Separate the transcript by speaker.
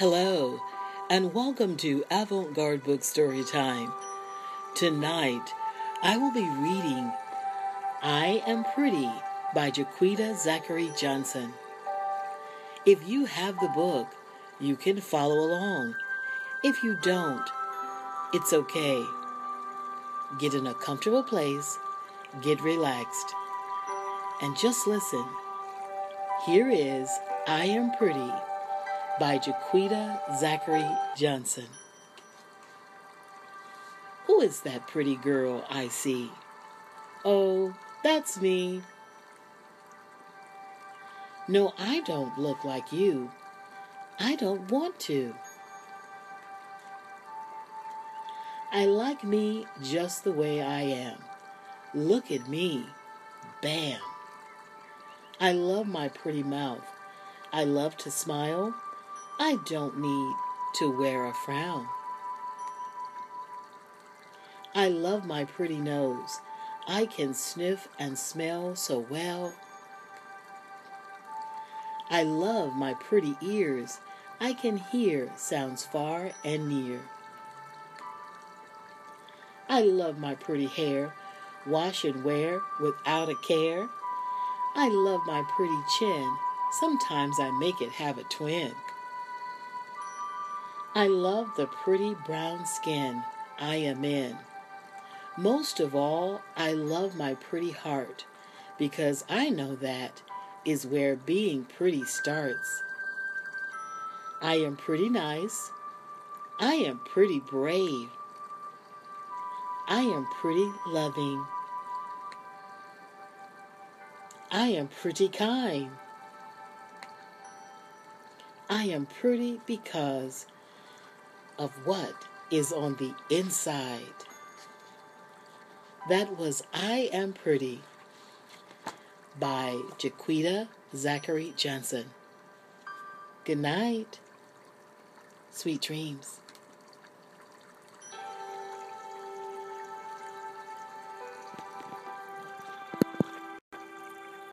Speaker 1: Hello, and welcome to Avant Garde Book Story Time. Tonight, I will be reading I Am Pretty by Je'Quita Zachary Johnson. If you have the book, you can follow along. If you don't, it's okay. Get in a comfortable place, get relaxed, and just listen. Here is I Am Pretty by Je'Quita Zachary Johnson. Who is that pretty girl I see? Oh, that's me. No, I don't look like you. I don't want to. I like me just the way I am. Look at me. Bam. I love my pretty mouth. I love to smile. I don't need to wear a frown. I love my pretty nose. I can sniff and smell so well. I love my pretty ears. I can hear sounds far and near. I love my pretty hair, wash and wear without a care. I love my pretty chin. Sometimes I make it have a twin. I love the pretty brown skin I am in. Most of all, I love my pretty heart because I know that is where being pretty starts. I am pretty nice. I am pretty brave. I am pretty loving. I am pretty kind. I am pretty because of what is on the inside. That was I Am Pretty by Je'Quita Zachary Johnson. Good night. Sweet dreams.